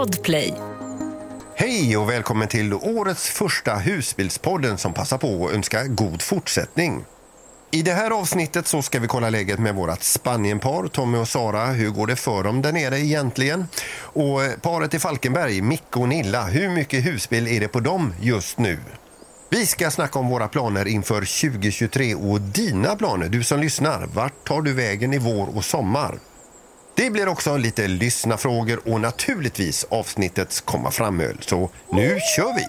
Podplay. Hej och välkommen till årets första husbilspodden som passar på att önska god fortsättning. I det här avsnittet så ska vi kolla läget med vårt Spanienpar, Tommy och Sara. Hur går det för dem där nere egentligen? Och eh, paret i Falkenberg, Micke och Nilla, hur mycket husbil är det på dem just nu? Vi ska snacka om våra planer inför 2023 och dina planer, du som lyssnar. Vart tar du vägen i vår och sommar? Det blir också lite lyssnafrågor och naturligtvis avsnittets komma fram-öl. Så nu kör vi!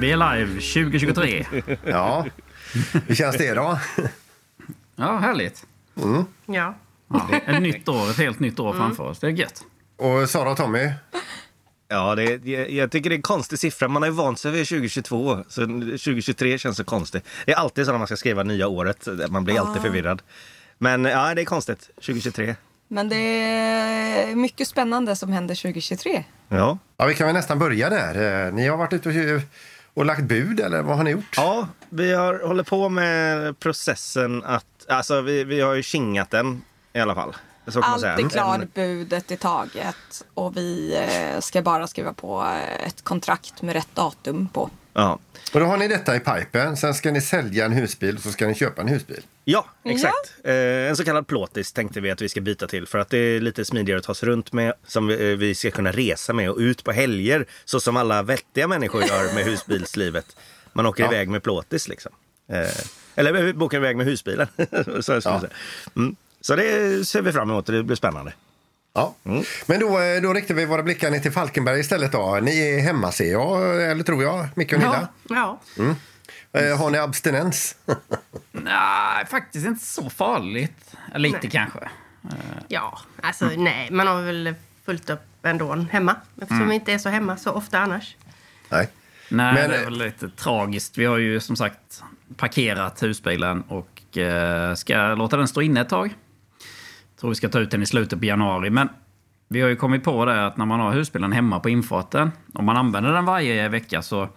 Vi är live 2023. Ja, hur känns det då? Ja, härligt. Ja. Ja, ett nytt år, ett helt nytt år framför oss. Det är gött. Och Sara och Tommy? Ja, det, jag, jag tycker det är en konstig siffra. Man har ju vant sig vid 2022, så 2023 känns så konstigt. Det är alltid så när man ska skriva nya året, man blir alltid förvirrad. Men ja, det är konstigt. 2023. Men det är mycket spännande som händer 2023. Ja. Ja, vi kan väl nästan börja där. Eh, Ni har varit ute och, och lagt bud, eller vad har ni gjort? ja, vi har, håller på med processen att... Alltså, vi, vi har ju kingat den i alla fall. Så kan man Allt är klart, En- budet i taget. Och vi eh, ska bara skriva på eh, ett kontrakt med rätt datum på. Ja. Och då har ni detta i pipen. Sen ska ni sälja en husbil och så ska ni köpa en husbil. Ja, exakt. Eh, en så kallad plåtis tänkte vi att vi ska byta till för att det är lite smidigare att ta sig runt med. Som vi, vi ska kunna resa med och ut på helger så som alla vettiga människor gör med husbilslivet. Man åker Ja. iväg med plåtis liksom. Eh, eller eh, åker iväg med husbilen. så, ska Ja. Mm. så det ser vi fram emot det blir spännande. Ja. Men då, eh, då riktar vi våra blickar ner till Falkenberg istället. Då. Ni är hemma ser jag, eller tror jag, Micke och Nilla. Ja. Eh, Har ni abstinens? Nej, faktiskt inte så farligt. Lite Nej. kanske. Ja, alltså nej, man har väl fullt upp ändå hemma. Eftersom vi inte är så hemma så ofta annars. Nej. Nej, Men- det är väl lite tragiskt. Vi har ju som sagt parkerat husbilen och eh, ska låta den stå inne ett tag. Tror vi ska ta ut den i slutet på januari. Men vi har ju kommit på det att när man har husbilen hemma på infarten, om man använder den varje vecka så eh,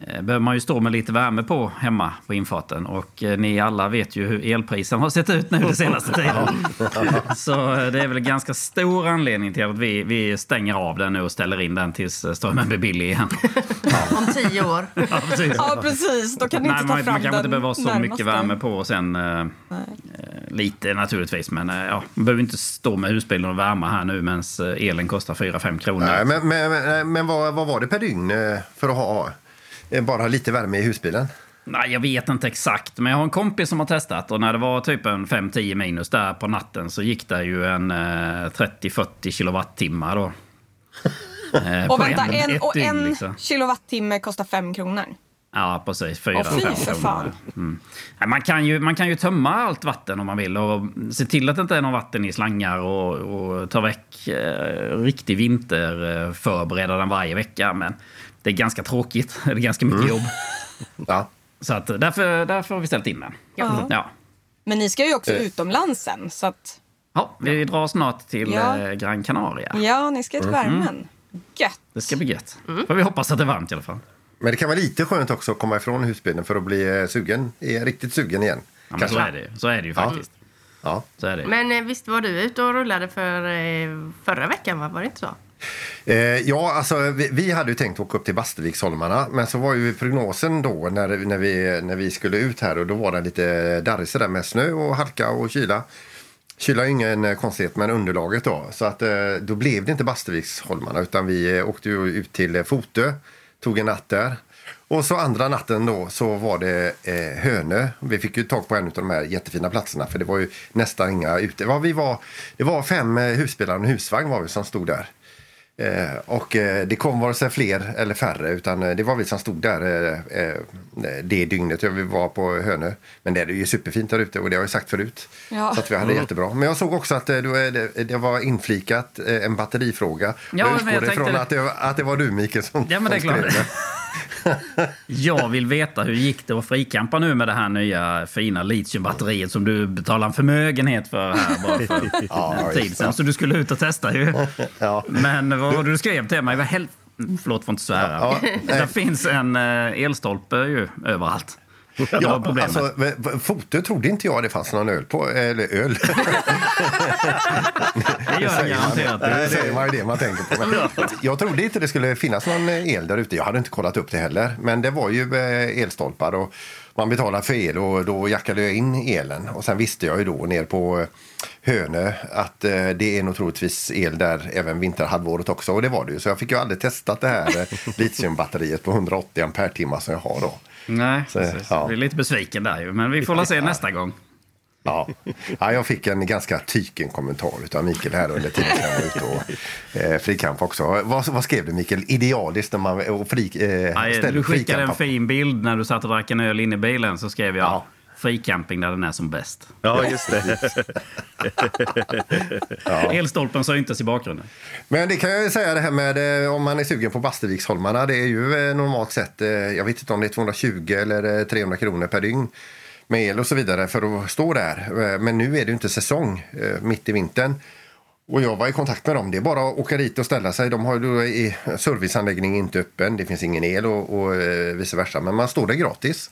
behöver man ju stå med lite värme på hemma på infarten. Och eh, ni alla vet ju hur elprisen har sett ut nu den senaste tiden. Så eh, det är väl en ganska stor anledning till att vi, vi stänger av den nu och ställer in den tills eh, strömmen blir billig igen. Om tio år. Ja, precis. ja, precis. Då kan ni Nej, inte ta man, fram man kanske inte den behöver ha så närmaste. mycket värme på och sen... Eh, eh, lite naturligtvis, men eh, ja, man behöver inte stå med husbilen och värma här nu medan elen kostar 4-5 kronor. Nej, men men, men, men vad, vad var det per dygn eh, för att ha eh, bara lite värme i husbilen? Nej, jag vet inte exakt, men jag har en kompis som har testat och när det var typ en 5-10 minus där på natten så gick det ju en eh, 30-40 kilowattimmar då. Eh, Och vänta, en, ett och en liksom. kilowattimme kostar fem kronor. Ja, precis. Fyra, Åh, fy fem för kronor. fan. Mm. Nej, Man, kan ju, man kan ju tömma allt vatten om man vill och se till att det inte är någon vatten i slangar och, och ta väck eh, riktig vinter, eh, förbereda den varje vecka. Men det är ganska tråkigt. Det är ganska mycket jobb. Ja. Så att därför, därför har vi ställt in den. Ja. Ja. Men ni ska ju också Eh. utomlands sen. Så att, Ja, vi drar snart till Ja. eh, Gran Canaria. ja, ni ska till värmen. Gött. Det ska bli gött. Får vi hoppas att det är varmt i alla fall. Men det kan vara lite skönt också att komma ifrån husbilen för att bli eh, sugen, riktigt sugen igen. Ja, men så är det ju. Så är det ju faktiskt. Ja. Så är det. Men visst var du ute och rullade för förra veckan, va? var det inte så? Eh, ja, alltså vi, vi hade ju tänkt åka upp till Basterviksholmarna men så var ju prognosen då när, när, vi, när vi skulle ut här och då var det lite darrigt sådär med snö och halka och kyla. Kyla är ingen eh, konstighet men underlaget då. Så att eh, då blev det inte Basterviksholmarna utan vi eh, åkte ju ut till eh, Fotö, tog en natt där. Och så andra natten då så var det eh, Hönö. Vi fick ju tag på en av de här jättefina platserna för det var ju nästan inga ute. Ja, vi var, det var fem eh, husbilar och en husvagn var vi som stod där. Eh, och eh, det kom vare sig fler eller färre utan eh, det var vi som stod där eh, eh, det dygnet vi var på Hönö. Men det är ju superfint där ute och det har jag sagt förut. Ja. Så att vi hade jättebra. Men jag såg också att eh, det, det var inflikat eh, en batterifråga. Ja, jag utgår ifrån tänkte- att det, var- att det var du Mikael som, Ja, men det är som skrev klart. Jag vill veta hur gick det att frikampa nu med det här nya fina litiumbatteriet som du betalar en förmögenhet för här bara för Ja, en tid sedan. Så du skulle ut och testa ju. Ja. Men vad var det du skrev till mig? Vad hel... Förlåt, får inte svära. Ja, det finns en eh, elstolpe ju överallt. Problemet. Alltså, foto trodde inte jag det fanns någon öl på. Eller öl. det gör det garanterat. Det säger man ju det man tänker på. Men jag trodde inte det skulle finnas någon el där ute. Jag hade inte kollat upp det heller. Men det var ju eh, elstolpar och man betalar för el och då jackade jag in elen. Och sen visste jag ju då ner på Hönö att eh, det är nog troligtvis el där även vinterhalvåret också. Och det var det ju. Så jag fick ju aldrig testat det här eh, litiumbatteriet på 180 ampere som jag har då. Nej, Så, precis. ja. Jag blir lite besviken där ju. Men vi får väl se nästa gång. Ja. ja, jag fick en ganska tyken kommentar av Mikael här under tiden jag var ute och eh, frikamp också. Vad, vad skrev du Mikael? Idealiskt när man och fri, eh, ställer du skickade en frikampa- fin bild när du satt och drack en öl inne i bilen. Så skrev jag Ja. Fricamping där den är som bäst. Ja, just det. Elstolpen syntes i bakgrunden. Men det kan jag säga det här med eh, om man är sugen på Basteviksholmarna. Det är ju eh, normalt sett, eh, jag vet inte om det är 220 eller eh, 300 kronor per dygn med el och så vidare för att stå där. Men nu är det ju inte säsong mitt i vintern. Och jag var i kontakt med dem. Det är bara att åka dit och ställa sig. De har serviceanläggningen inte öppen. Det finns ingen el och, och vice versa. Men man står där gratis.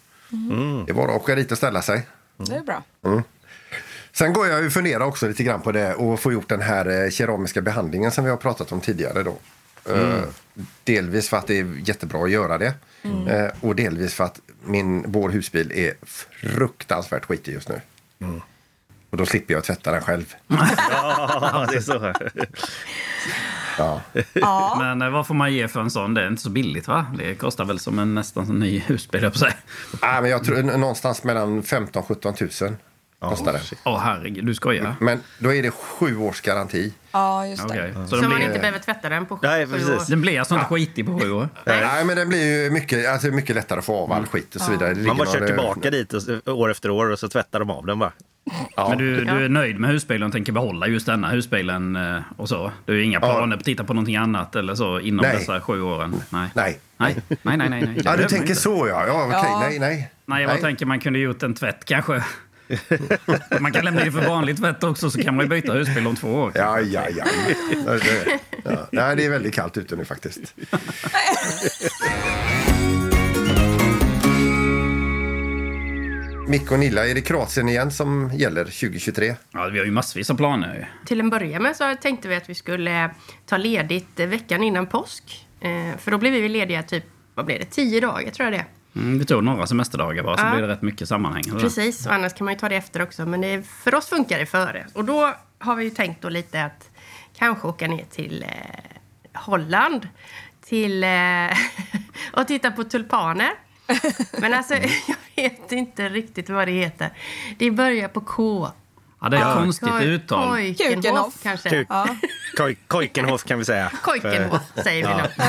Det är bara att åka dit och ställa sig. Det är bra. Sen går jag och funderar också lite grann på det och få gjort den här eh, keramiska behandlingen som vi har pratat om tidigare då. Eh, delvis för att det är jättebra att göra det. Eh, och delvis för att min, vår husbil är fruktansvärt skitig just nu. Och då slipper jag tvätta den själv. Ja, det är så. Ja. Ja, Men eh, vad får man ge för en sån? Det är inte så billigt va? Det kostar väl som en nästan en ny husbil, på säga. Ah, men jag tror någonstans mellan 15 17 000 kostar det. Åh herregud, du skojar? Men då är det sju års garanti. ja just det. Okej. Så Så den man blir, inte behöver tvätta den på Nej, sju precis. år. den blir alltså inte skitig på sju år? Nej, men den blir ju mycket, alltså mycket lättare att få av all skit och så vidare. Man bara kör tillbaka dit och, år efter år och så tvättar de av den bara. Ja. Men du, du är nöjd med husbilen och tänker behålla just denna husbilen eh, och så? Du har inga planer på att titta på någonting annat eller så inom Nej. dessa sju åren? Nej. Nej. Nej, nej, nej. nej, nej. Det Ja, du tänker inte. så ja. ja okej. Ja. Nej, nej. Nej, jag bara tänker man kunde gjort en tvätt kanske. man kan lämna in för vanlig tvätt också så kan man ju byta husbil om två år. Ja, ja, ja. ja. det- ja. Nej, det är väldigt kallt ute nu faktiskt. Micke och Nilla, är det Kroatien igen som gäller 2023? Ja, vi har ju massvis av planer. Till en början med så tänkte vi att vi skulle ta ledigt eh, veckan innan påsk. Eh, För då blir vi lediga typ, vad blir det, tio dagar tror jag det. Mm, vi tog några semesterdagar bara så Ja. blir det rätt mycket sammanhang. Precis, och annars kan man ju ta det efter också. Men det, för oss funkar det före. Och då har vi ju tänkt då lite att kanske åka ner till eh, Holland. Till, eh, och titta på tulpaner. Men alltså, jag vet inte riktigt vad det heter. Det börjar på K. Ja, det är ett konstigt Koj- uttal. Kojkenhof Kukenhof. kanske. Kuk. Ja. Koj, Kojkenhof kan vi säga. Kojkenhof säger vi nog. Ja.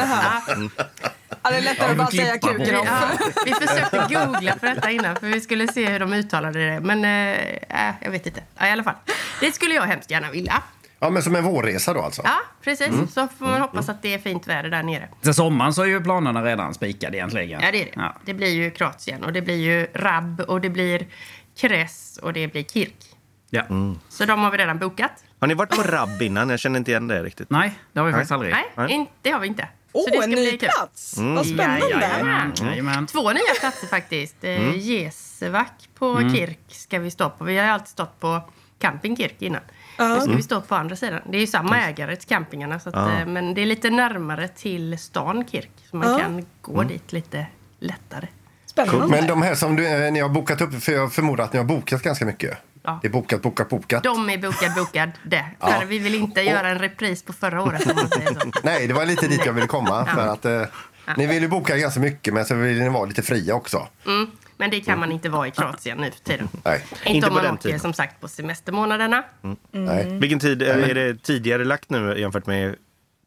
Ja, det är lättare att bara säga klippa på. kuken Ja, vi försökte googla för detta innan för vi skulle se hur de uttalade det. Men äh, jag vet inte. Ja, I alla fall. Det skulle jag hemskt gärna vilja. Ja, men som en vårresa då alltså? Ja, precis. Så får man hoppas att det är fint väder där nere. Till sommaren så är ju planerna redan spikade egentligen. Ja, det är det. Ja. Det blir ju Kroatien och det blir ju Rab och det blir Kres och det blir Kirk. Ja. Så de har vi redan bokat. Har ni varit på Rabb innan? Jag känner inte igen det riktigt. Nej, det har vi faktiskt aldrig. Nej, Nej. det har vi inte. Åh, Så det ska en bli ny kul. plats! Vad spännande! Jajamän, jajamän. Två nya platser faktiskt. Mm. Gesevak på Kirk ska vi stå på. Vi har ju alltid stått på Camping Kirk innan. Nu ska vi stå på andra sidan. Det är ju samma ägare till campingarna. Så att, eh, Men det är lite närmare till stan Kirk. Så man Ja. kan gå dit lite lättare. Spännande. Men de här som du, eh, ni har bokat upp, för jag förmodar att ni har bokat ganska mycket. Ja. Det är bokat, bokat, bokat. De är bokad, bokad. Det. För vi vill inte göra en repris på förra året om man säger så. Nej, det var lite dit jag ville komma. För att, eh, ni vill ju boka ganska mycket, men så vill ni vara lite fria också. Mm. Men det kan man inte vara i Kroatien nu för tiden. Nej. Inte, Inte om på man den åker tiden. som sagt på semestermånaderna. Nej. Vilken tid? Är det tidigare lagt nu jämfört med Det är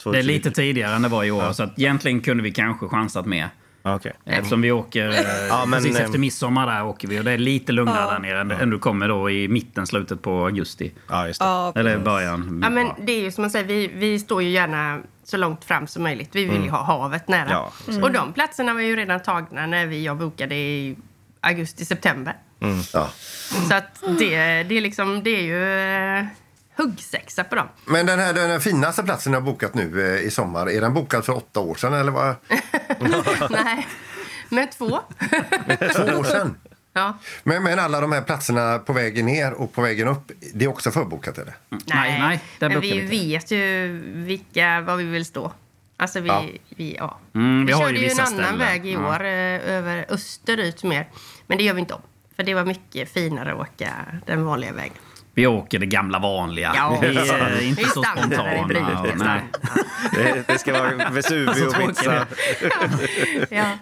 2020? lite tidigare än det var i år. Så att egentligen kunde vi kanske chansat mer. Ja, okej. Eftersom vi åker eh, Ja, men, precis eh, efter midsommar där åker vi och det är lite lugnare där nere än, än du kommer då i mitten, slutet på augusti. Ja, just det. Ja, Eller början. Ja, men det är ju som man säger, vi, vi står ju gärna så långt fram som möjligt. Vi vill ju ha havet nära. Ja, Och de platserna var ju redan tagna när vi, jag bokade i augusti-september. Ja. Så att det, det, är liksom, det är ju eh, huggsexa på dem. Men den här den här finaste platsen jag har bokat nu eh, i sommar, är den bokad för åtta år sedan eller vad? Nej, men två. Två år sedan? Ja. Men, men alla de här platserna på vägen ner och på vägen upp, det är också förbokat eller? Nej, nej, där men vi inte. vet ju vilka, var vi vill stå. Alltså vi, Ja. vi, ja. Mm, vi vi körde ju ju en annan ställen. väg i Ja. år, eh, över österut mer. Men det gör vi inte om. För det var mycket finare att åka den vanliga vägen. Vi åker det gamla vanliga. Ja. Vi är inte Vi så spontana. Och- Nej. Det, det ska vara Så Vesuvio-pizza. Ja.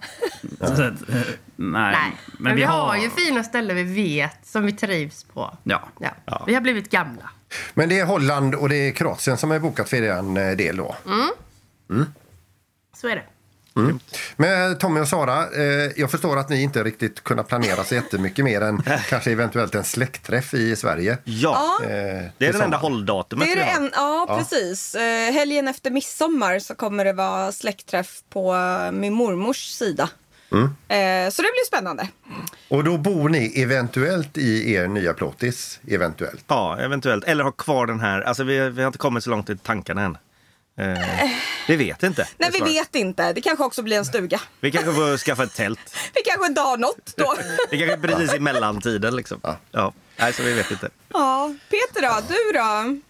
Så att, eh, nej. Nej, men, vi, har... ju fina ställen vi vet som vi trivs på. Ja. Ja. Vi har blivit gamla. Men det är Holland och det är Kroatien som är bokat för er del då. Så är det. Men Tommy och Sara, eh, jag förstår att ni inte riktigt kunnat planera så jättemycket mer än kanske eventuellt en släktträff i Sverige. Ja, Eh, det är den enda hålldatumet Det är det har. en, ja, precis. Eh, helgen efter midsommar så kommer det vara släktträff på eh, min mormors sida. Mm. Eh, så det blir spännande. Och då bor ni eventuellt i er nya plåtis. Eventuellt. Ja, eventuellt. Eller ha kvar den här. Alltså vi, vi har inte kommit så långt i tankarna än. Eh, vi vet inte. Nej, vi vet inte. Det kanske också blir en stuga. Vi kanske får skaffa ett tält. Vi kanske inte har något då. Det kanske är precis i mellantiden liksom. Ja. Nej, så vi vet inte. ja, Peter då? Du då?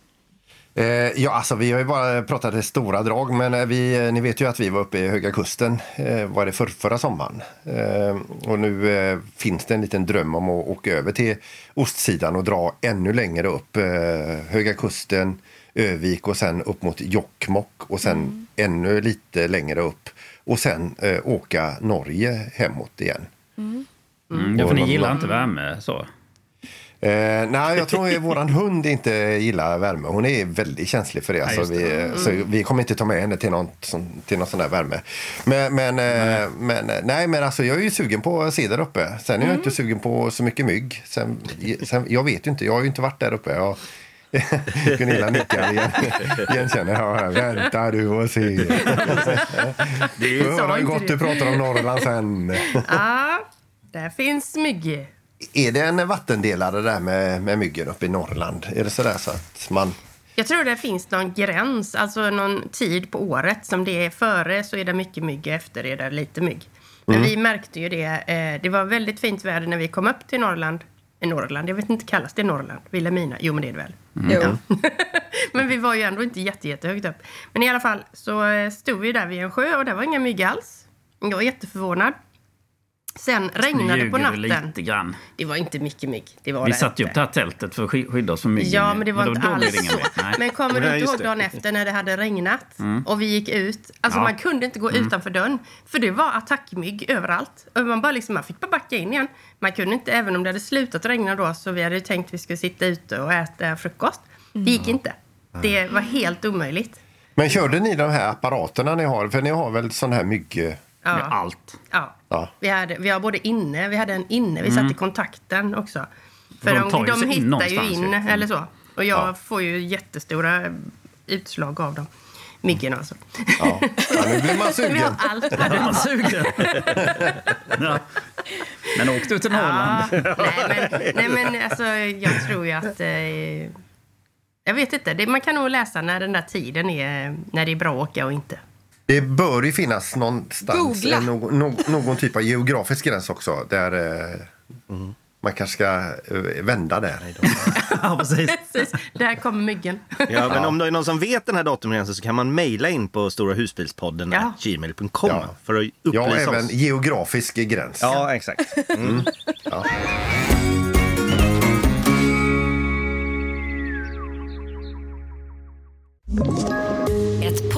Eh, ja, alltså vi har ju bara pratat i stora drag, men eh, vi, eh, ni vet ju att vi var uppe i Höga Kusten, eh, var det för, förra sommaren. Eh, och nu eh, finns det en liten dröm om att åka över till ostsidan och dra ännu längre upp. Eh, Höga Kusten, Övik och sen upp mot Jokkmokk och sen ännu lite längre upp. Och sen eh, åka Norge hemåt igen. Mm, ja, för ni gillar inte värme så. Eh, nej, jag tror att våran hund inte gillar värme. Hon är väldigt känslig för det. Ja, så, just vi, så vi kommer inte ta med henne till någon, till någon sån där värme. Men, men, eh, men, eh, nej, men alltså, jag är ju sugen på att se där uppe. Sen är jag inte sugen på så mycket mygg. Sen, sen, jag vet ju inte, jag har ju inte varit där uppe. Jag, Gunilla nickar igen, igenkänner. Ja, vänta du och se. Sa höra hur inte gott det. du pratar om Norrland sen. Ja, där finns mygg. Är det en vattendelare där med, med myggen uppe i Norrland? Är det sådär så att man... Jag tror det finns någon gräns, alltså någon tid på året som det är före så är det mycket mygg efter är det lite mygg. Men vi märkte ju det. Eh, det var väldigt fint väder när vi kom upp till Norrland. I Norrland, jag vet inte, kallas det Norrland? Vilhelmina? Jo, men det är det väl. Jo. Men vi var ju ändå inte jätte, jättehögt upp. Men i alla fall så eh, stod vi där vid en sjö och det var inga mygg alls. Jag var jätteförvånad. Sen regnade det på natten. lite grann. Det var inte mycket mygg. Det var Vi det satte ju upp det här tältet för att sky- skydda oss från myggen. Ja, men det var inte alls så. Men kommer du inte ihåg dagen efter när det hade regnat och vi gick ut? Alltså Ja. man kunde inte gå utanför dörren. För det var attackmygg överallt. Och man, bara liksom, man fick bara backa in igen. Man kunde inte, även om det hade slutat regna då, så vi hade ju tänkt att vi skulle sitta ute och äta frukost. Det gick inte. Det var helt omöjligt. Men körde ni de här apparaterna ni har? För ni har väl sån här mygg... Med Ja. allt. Ja. Ja. Vi, hade, vi har både inne, vi hade en inne, vi satte kontakten också. För De de, de, hittar ju in, ju. eller så. Och jag Ja. får ju jättestora utslag av dem. Myggen alltså. Ja. ja, nu blir man Vi har sugen. allt. Då är man sugen. ja. Men åk du till Norrland. Ja, nej, men, nej, men alltså, jag tror ju att... Eh, jag vet inte. Det, man kan nog läsa när den där tiden är, när det är bra att åka och inte. Det bör ju finnas någonstans en, någon, någon, någon typ av geografisk gräns också. Där eh, man kanske ska eh, vända där. ja, precis. Precis, där kommer myggen. Ja, men om det är någon som vet den här datumgränsen så kan man mejla in på Stora husbilspodden Ja. gmail.com Ja. för att Ja, upplysa även oss. geografisk gräns. Ja, exakt. Ett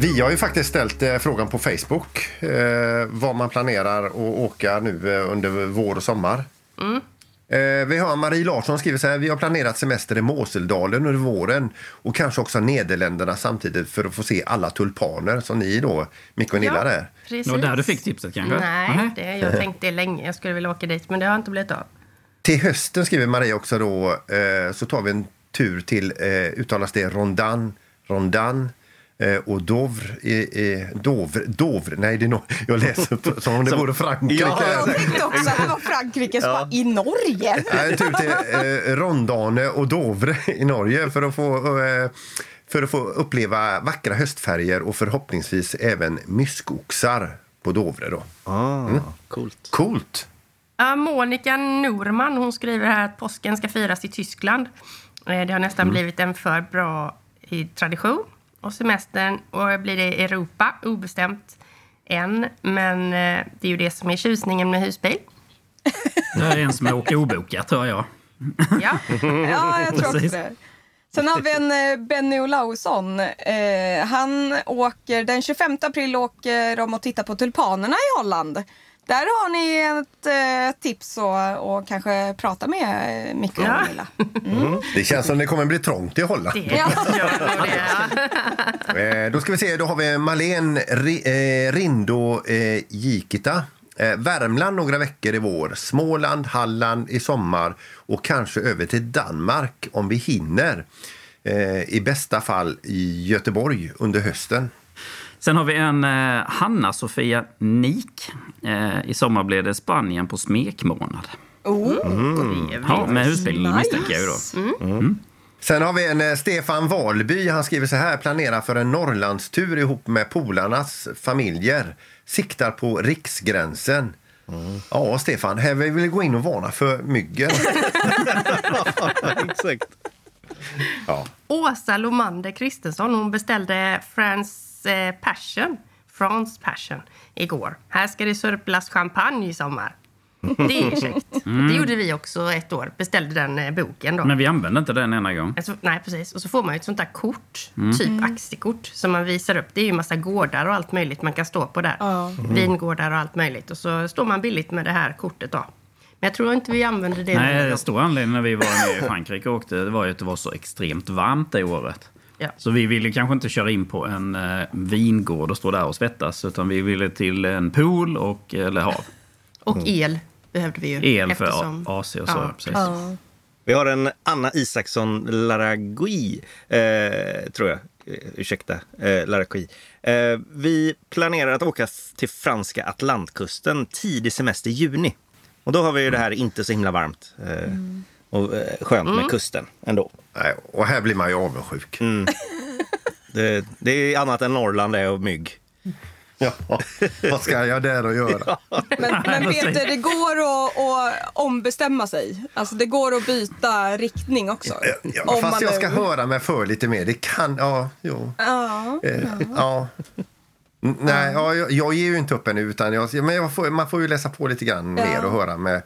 Vi har ju faktiskt ställt eh, frågan på Facebook eh, vad man planerar att åka nu eh, under vår och sommar. Eh, vi har Marie Larsson skriver så här. Vi har planerat semester i Moseldalen under våren och kanske också Nederländerna samtidigt för att få se alla tulpaner som ni då, Micke och Nilla, där. Det var där du fick tipset kanske? Nej, Nähä. det, jag tänkte länge jag skulle vilja åka dit, men det har inte blivit av. Till hösten skriver Maria också då eh, så tar vi en tur till, eh, uttalas det Rondan, Rondan och Dovre, i, i, Dovre, Dovre, nej det är no, jag läser som om det vore Frankrike. Ja. Jag tänkte också att det var Frankrike, så bara, i Norge. Ja, En tur till eh, Rondane och Dovre i Norge för att få eh, för att få uppleva vackra höstfärger och förhoppningsvis även myskoxar på Dovre. Då. Ah, Coolt. Coolt! Ja, Monica Norman hon skriver här att påsken ska firas i Tyskland. Eh, Det har nästan blivit en för bra i tradition. Och semestern och blir det Europa, obestämt än. Men eh, det är ju det som är tjusningen med husbil. Det är en som åker obokat, hör jag. Ja. Ja, jag tror också det. Sen har vi en eh, Benny Olausson. Eh, han åker, den 25 april åker de och tittar på tulpanerna i Holland. Där har ni ett eh, tips och, och kanske prata med eh, Micke och Ja. Milla. Det känns som det kommer bli trångt i Holland. Det gör nog det. ja. Eh, då ska vi se, då har vi Malene Ri, eh, Rindo eh, Jikita. Eh, Värmland några veckor i vår, Småland, Halland i sommar och kanske över till Danmark om vi hinner. Eh, I bästa fall i Göteborg under hösten. Sen har vi en eh, Hanna-Sofia Nik. Eh, I sommar blir det Spanien på smekmånad. Oh. Ja, med husbil Nice. misstänker jag ju då. Sen har vi en eh, Stefan Valby. Han skriver så här. Planerar för en Norrlandstur ihop med polarnas familjer. Siktar på riksgränsen. Ja, Stefan, här vill vi gå in och varna för myggen. Exakt. Ja. Åsa Lomander Kristensson hon beställde France eh, Passion, France Passion igår. Här ska det sörplas champagne i sommar. Det är käckt. Det gjorde vi också ett år. Beställde den eh, boken då. Men vi använde inte den ena gång. Alltså, nej, precis. Och så får man ju ett sånt där kort, typ aktiekort, som man visar upp. Det är ju massa gårdar och allt möjligt man kan stå på där. Vingårdar och allt möjligt. Och så står man billigt med det här kortet då. Men jag tror inte vi använder det. Nej, gång. stor anledning när vi var nere i Frankrike och åkte det var ju att det var så extremt varmt det året. Ja. Så vi ville kanske inte köra in på en eh, vingård och stå där och svettas. Utan vi ville till en pool och, eller hav. Och el behövde vi ju. El för eftersom- AC och så. Ja. Precis. Vi har en Anna Isaksson Laragui, eh, tror jag. Eh, ursäkta, eh, Laragui. Eh, vi planerar att åka till franska Atlantkusten tidig semester i juni. Och då har vi ju det här inte så himla varmt. Eh, Och eh, skönt med kusten ändå. Nej, och här blir man ju avundsjuk. Det, det är annat än Norrland det och mygg. Ja, vad ska jag där och göra? Men, men Peter, det går att, att ombestämma sig. Alltså det går att byta riktning också. Ja, Om fast man jag ska höra mig för lite mer. Det kan... Ja, jo. Ja. Eh, ja. Nej, ja, jag, jag ger ju inte upp ännu. Utan jag, men jag får, man får ju läsa på lite grann Ja. mer och höra med,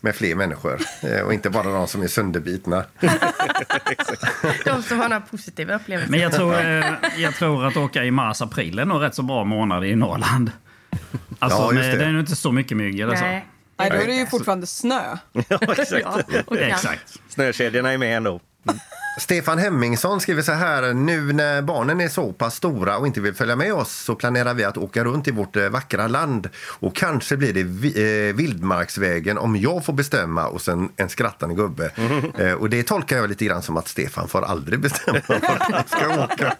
med fler människor. Eh, och inte bara de som är sönderbitna. De som har några positiva upplevelser. Men jag tror, eh, jag tror att åka i mars-april är nog rätt så bra månad i Norrland. Alltså, Ja, det. det är nog inte så mycket mygg eller så. Nej. Nej, då är det ju fortfarande snö. Ja, exakt. Ja. Exakt. Snökedjorna är med ändå. Stefan Hemmingsson skriver så här. Nu när barnen är så pass stora och inte vill följa med oss så planerar vi att åka runt i vårt eh, vackra land. Och kanske blir det vi, eh, Vildmarksvägen om jag får bestämma och sen en skrattande gubbe. Eh, och det tolkar jag lite grann som att Stefan får aldrig bestämma var han ska åka.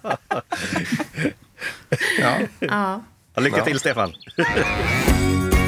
Ja. Ja. Lycka till Stefan!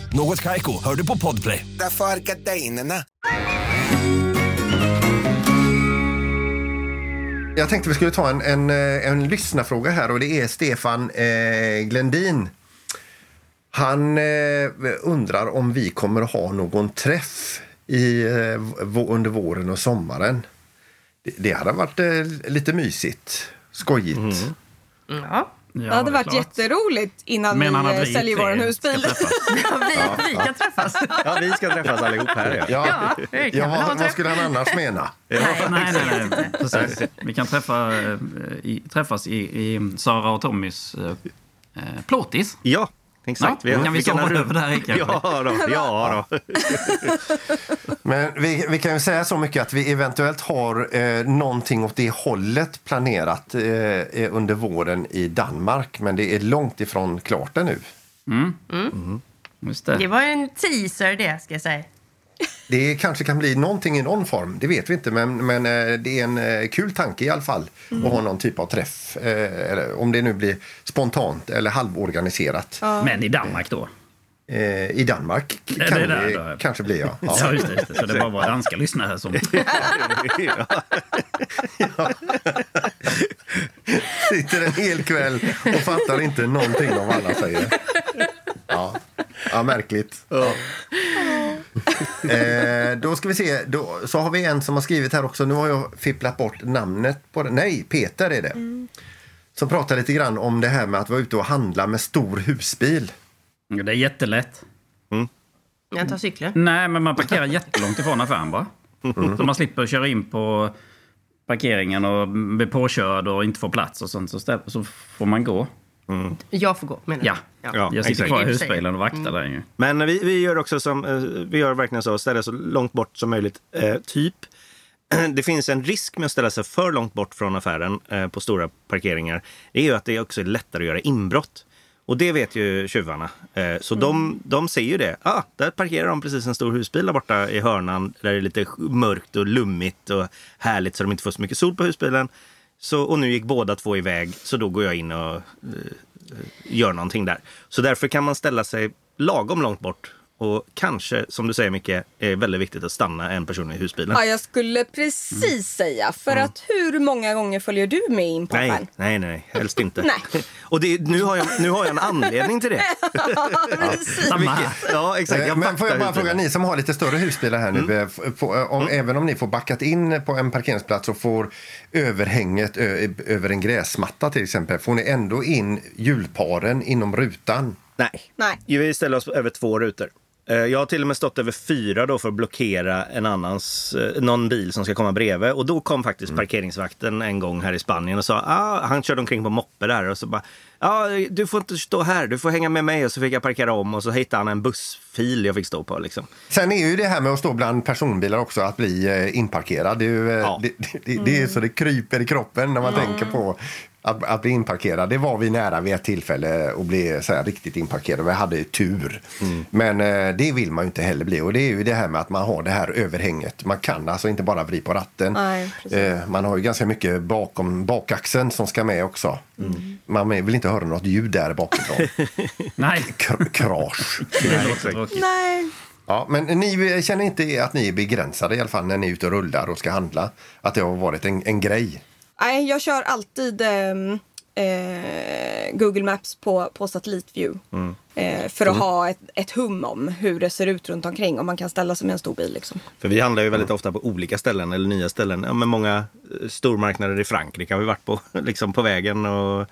Något Kaiko, hör du på Podplay. Därför är gardinerna. Jag tänkte vi skulle ta en, en, eh, en lyssnarfråga här och det är Stefan eh, Glendin. Han eh, undrar om vi kommer att ha någon träff i, eh, under våren och sommaren. Det, det hade varit eh, lite mysigt, skojigt. Ja. Det hade varit jätteroligt innan Menar han vi, eh, vi säljer vår ska husbil. träffas? vi, vi kan träffas. Ja, vi ska träffas allihop här. Ja. Ja, Ja, ja, vad, vad skulle han annars mena? Nej, nej, nej. Precis. Vi kan träffa, eh, i, träffas i, i Sara och Tommys eh, eh, plåtis. Ja, exakt. Ja, kan vi ha- över där i kanske? Ja, då. Ja, då. Men vi, vi kan ju säga så mycket att vi eventuellt har eh, någonting åt det hållet planerat eh, under våren i Danmark. Men det är långt ifrån klart ännu. Just det. Det var en teaser det, ska jag säga. Det kanske kan bli någonting i någon form, det vet vi inte. Men, men eh, det är en eh, kul tanke i alla fall att ha någon typ av träff. Eh, eller om det nu blir spontant eller halvorganiserat. Men i Danmark då? I Danmark det kan det, där då. kanske blir ja. Ja, ja. just det. Just det. Så det bara var danska lyssnare som... Sitter en hel kväll och fattar inte någonting av vad alla säger. Ja, ja märkligt. Eh, då ska vi se. Då, så har vi en som har skrivit här också. Nu har jag fipplat bort namnet på den. Nej, Peter är det. Som pratar lite grann om det här med att vara ute och handla med stor husbil. Det är jättelätt. Jag tar cykeln. Nej, men man parkerar jättelångt ifrån affären bara. Så man slipper köra in på parkeringen och bli påkörd och inte få plats och sånt. Så får man gå. Jag får gå, menar Ja, Ja. Ja, jag sitter kvar i husbilen och vaktar där ju. Men vi, vi gör också som, eh, vi gör verkligen så, ställa så långt bort som möjligt. Eh, typ, det finns en risk med att ställa sig för långt bort från affären eh, på stora parkeringar. Det är ju att det också är lättare att göra inbrott. Och det vet ju tjuvarna. Eh, så de, de ser ju det. Ah, där parkerar de precis en stor husbil där borta i hörnan där det är lite mörkt och lummigt och härligt så de inte får så mycket sol på husbilen. Så, och nu gick båda två iväg, så då går jag in och eh, gör någonting där. Så därför kan man ställa sig lagom långt bort. Och kanske, som du säger Micke, är väldigt viktigt att stanna en person i husbilen. Ja, jag skulle precis säga. För att hur många gånger följer du med in på Nej, affären? nej, nej, helst inte. Nej. Och det, nu, har jag, nu har jag en anledning till det. Samma här. Ja, exakt. Eh, Jag Men får jag bara fråga, husbilen. ni som har lite större husbilar här nu. eh, f- få- eh, Om, Även om ni får backat in på en parkeringsplats och får överhänget ö, över en gräsmatta till exempel. Får ni ändå in hjulparen inom rutan? Nej. Nej. Vi ställer oss över två rutor. Eh, Jag har till och med stått över fyra då för att blockera en annans, eh, någon bil som ska komma bredvid. Och då kom faktiskt parkeringsvakten en gång här i Spanien och sa, ah, han körde omkring på moppe där och så bara, ja, ah, du får inte stå här, du får hänga med mig. Och så fick jag parkera om och så hittade han en bussfil jag fick stå på liksom. Sen är ju det här med att stå bland personbilar också att bli eh, inparkerad. Det är, ju, Ja. det, det, det är så det kryper i kroppen när man tänker på att, att bli inparkerad. Det var vi nära vid ett tillfälle att bli så här, riktigt inparkerad. Vi hade ju tur. Men eh, det vill man ju inte heller bli. Och det är ju det här med att man har det här överhänget. Man kan alltså inte bara vrida på ratten. Nej, eh, man har ju ganska mycket bakom bakaxeln som ska med också. Man vill inte höra något ljud där bakifrån. Nej, Kr- krasch. tråkigt. Nej. Ja, men ni känner inte att ni är begränsade i alla fall när ni är ute och rullar och ska handla? Att det har varit en, en grej? Nej, jag kör alltid ehm, eh, Google Maps på, på satellitview. Mm. Eh, för att ha ett, ett hum om hur det ser ut runt omkring. Om man kan ställa sig med en stor bil. Liksom. För vi handlar ju väldigt ofta på olika ställen eller nya ställen. Ja, men många eh, stormarknader i Frankrike har vi varit på, liksom på vägen och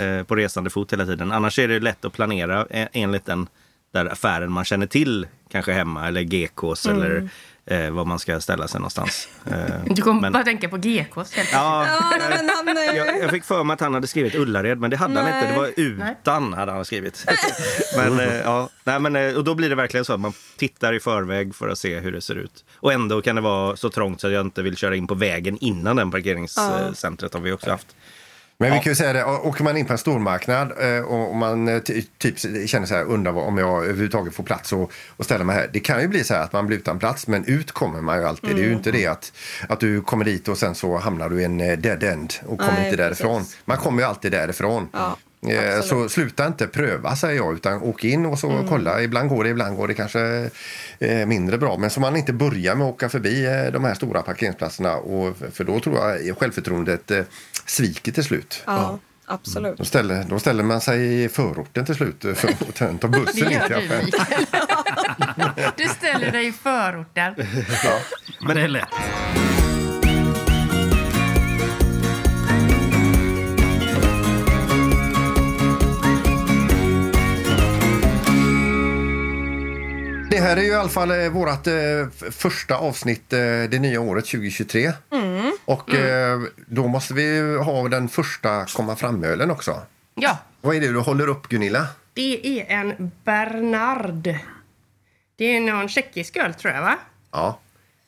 eh, på resande fot hela tiden. Annars är det lätt att planera eh, enligt den där affären man känner till, kanske hemma eller GKs eller eh, var man ska ställa sig någonstans. Eh, Du kommer men- bara tänka på GKs helt Ja, nej, han, eh, jag, jag fick för mig att han hade skrivit Ullared, men det hade han Nej. inte. Det var utan hade han skrivit. men, eh, ja, nej, men, eh, och då blir det verkligen så att man tittar i förväg för att se hur det ser ut. Och ändå kan det vara så trångt så att jag inte vill köra in på vägen innan den parkeringscentret har vi också haft. Men vi kan ju säga det, åker man in på en stormarknad eh, och man eh, ty- typ känner så här, undrar om jag överhuvudtaget får plats och, och ställa mig här. Det kan ju bli så här att man blir utan plats, men ut kommer man ju alltid. Det är ju inte det att, att du kommer dit och sen så hamnar du i en eh, dead end och kommer Nej, inte därifrån. precis. Man kommer ju alltid därifrån. Ja, absolut. Så sluta inte pröva säger jag utan åk in och så kolla. Ibland går det, ibland går det kanske eh, mindre bra. Men så man inte börjar med att åka förbi eh, de här stora parkeringsplatserna. Och, för då tror jag självförtroendet eh, sviker till slut. Ja, absolut. Då ställer, då ställer man sig i förorten till slut eh, för att ta- ta Det bussen in gör du. Mikael. Du ställer dig i förorten. Men det är lätt. Det här är ju i alla fall eh, vårt eh, f- första avsnitt eh, det nya året 2023. Mm. Och eh, då måste vi ju ha den första komma fram-ölen också. Ja, Vad är det du håller upp Gunilla? det är en Bernard. Det är någon tjeckisk öl tror jag va? Ja.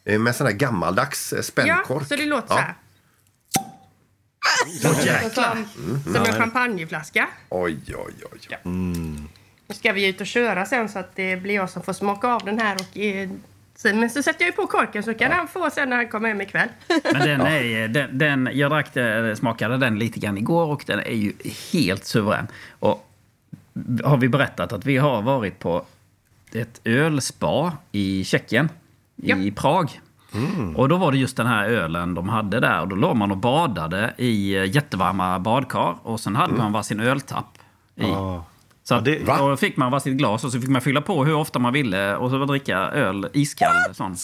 Eh, Med sån här gammaldags eh, spännkork. Ja, så det låter så här. Som, som en champagneflaska. Oj, oj, oj. Nu ska vi ut och köra sen så att det blir jag som får smaka av den här. Och, eh, sen- men så sätter jag ju på korken så kan han få sen när han kommer hem ikväll. Men den är, den, den, jag drack, det- smakade den lite grann igår och den är ju helt suverän. Och har vi berättat att vi har varit på ett ölspa i Tjeckien, i Prag. Och då var det just den här ölen de hade där. Och då låg man och badade i eh, jättevarma badkar. Och sen hade man varsin öltapp i. Så att, det- då fick man varsitt glas och så fick man fylla på hur ofta man ville och så dricka öl iskall. Sån.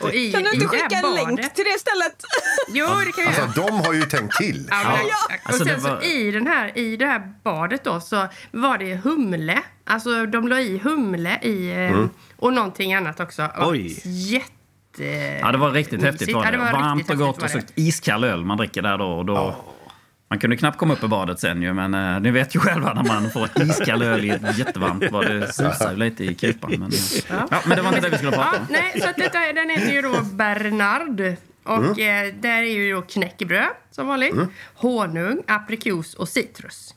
Och i, Kan du inte det skicka en länk till det stället? Jo, det kan jag göra. Alltså, de har ju tänkt till. Ja, men, Ja. Och Alltså, sen det var- så i, den här, i det här badet då så var det humle. Alltså de la i humle i eh, och någonting annat också. Oj. Jätte... Ja, det var riktigt häftigt. Var Ja, det. det var Varmt riktigt och gott och häftigt så iskall öl man dricker där då. Och då Man kunde knappt komma upp i badet sen ju, men eh, ni vet ju själva när man får ett iskall öl i ett jättevarmt bad. Det susar lite i kupan. Men, ja, men det var inte det vi skulle prata Ja, om. nej, så att detta, den heter ju då Bernard. Och eh, där är ju då knäckebröd som vanligt. Honung, aprikos och citrus.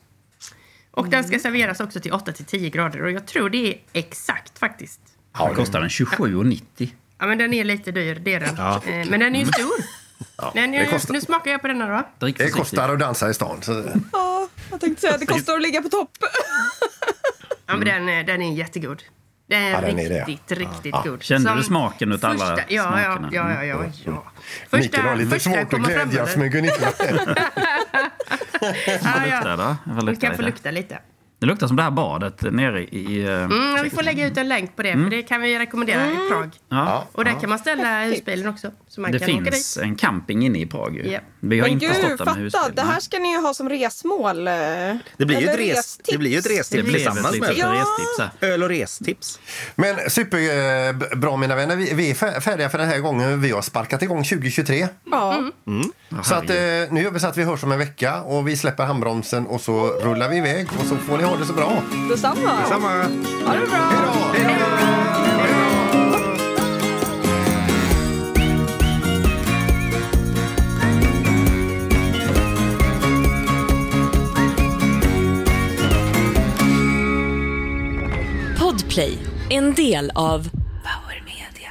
Och den ska serveras också till 8-10 grader. Och jag tror det är exakt faktiskt. Vad kostar den? 27,90. Ja, men den är lite dyr, det är den. Eh, Men den är ju stor. Den är, det kostar- Nu smakar jag på denna då. Drick Det kostar att dansa i stan. Så... Ja, jag tänkte säga att det kostar att ligga på topp. Ja, men den, är- den är jättegod. Den är Ja, den är det. riktigt, riktigt god. Kände Som du smaken utav alla första- ja, smakerna? Ja, ja, ja. ja, ja. Mikael har lite första svårt att glädjas med Gunilla. Ja, Vad ja. luktar det? Vad Vi luktar kan få lukta lite. Det luktar som det här badet nere i... eh, Mm, vi får lägga ut en länk på det, för det kan vi rekommendera i Prag. Ja. Och där kan man ställa husbilen också. Så man Det kan åka finns dit. en camping inne i Prag ju. Ja. Vi har Men inte gud, stått där med fatta! husbil. Det här ska ni ju ha som resmål. eh, Det blir, ju ett res, det blir ju ett Det restips ett tillsammans med Ja. restips öl och restips. Men superbra mina vänner. Vi, vi är fär- färdiga för den här gången. Vi har sparkat igång 2023. Ja. Så att, eh, nu gör vi så att vi hörs om en vecka och vi släpper handbromsen och så rullar vi iväg och så får ni ha det så bra. Detsamma. Samma. Ha det bra. Podplay, en del av Power Media.